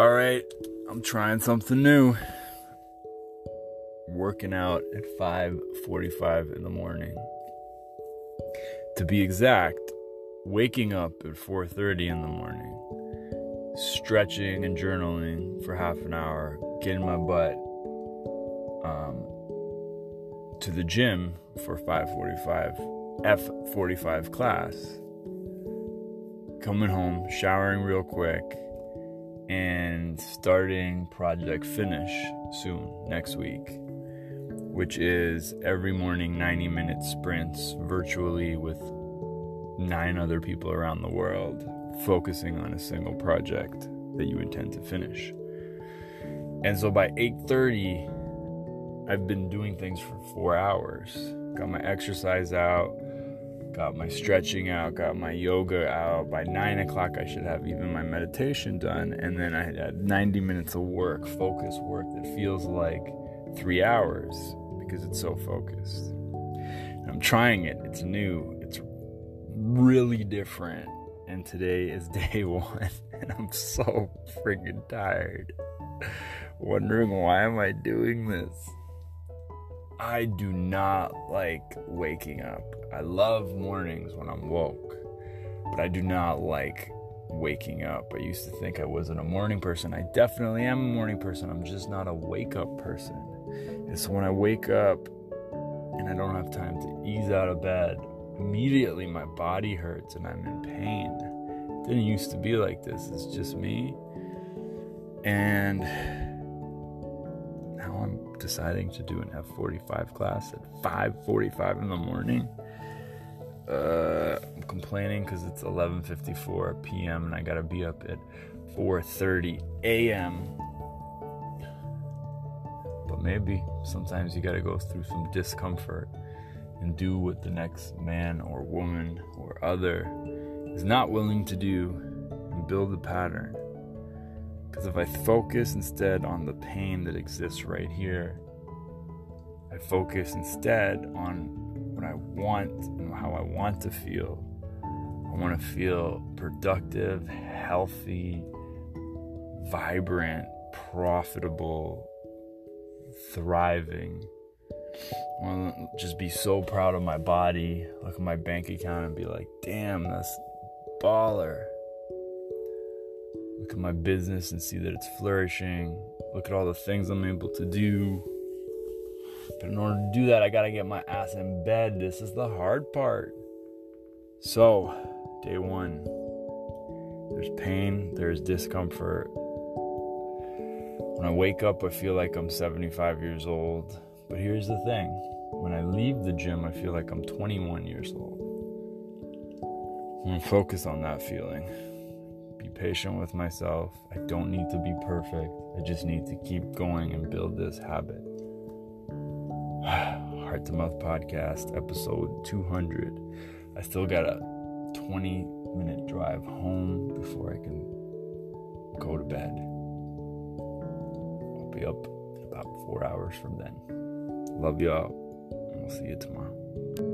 All right, I'm trying something new. Working out at 5:45 in the morning. To be exact, waking up at 4:30 in the morning, stretching and journaling for half an hour, getting my butt um, to the gym for 5:45 F45 class. Coming home, showering real quick, and starting Project Finish soon, next week, which is every morning 90 minute sprints virtually with nine other people around the world, focusing on a single project that you intend to finish. And so by 8:30, I've been doing things for 4 hours. Got my exercise out, got my stretching out, got my yoga out. By nine o'clock, I should have even my meditation done. And then I had 90 minutes of work, focus work that feels like three hours because it's so focused. And I'm trying it, it's new, it's really different. And today is day one, and I'm so freaking tired. Wondering why am I doing this? I do not like waking up. I love mornings when I'm woke, but I do not like waking up. I used to think I wasn't a morning person. I definitely am a morning person. I'm just not a wake up person. So when I wake up and I don't have time to ease out of bed, immediately my body hurts and I'm in pain. It didn't used to be like this. It's just me. And deciding to do an F45 class at 5:45 in the morning. Uh, I'm complaining because it's 11:54 p.m. and I gotta be up at 4:30 a.m. But maybe sometimes you gotta go through some discomfort and do what the next man or woman or other is not willing to do and build a pattern. Because if I focus instead on the pain that exists right here, I focus instead on what I want and how I want to feel. I want to feel productive, healthy, vibrant, profitable, thriving. I want to just be so proud of my body, look at my bank account and be like, damn, that's baller. Look at my business and see that it's flourishing. Look at all the things I'm able to do. But in order to do that, I gotta get my ass in bed. This is the hard part. So, day one, there's pain, there's discomfort. When I wake up, I feel like I'm 75 years old. But here's the thing when I leave the gym, I feel like I'm 21 years old. I'm gonna focus on that feeling. Patient with myself. I don't need to be perfect. I just need to keep going and build this habit. Heart to Mouth Podcast, episode 200. I still got a 20 minute drive home before I can go to bed. I'll be up in about four hours from then. Love y'all, and we'll see you tomorrow.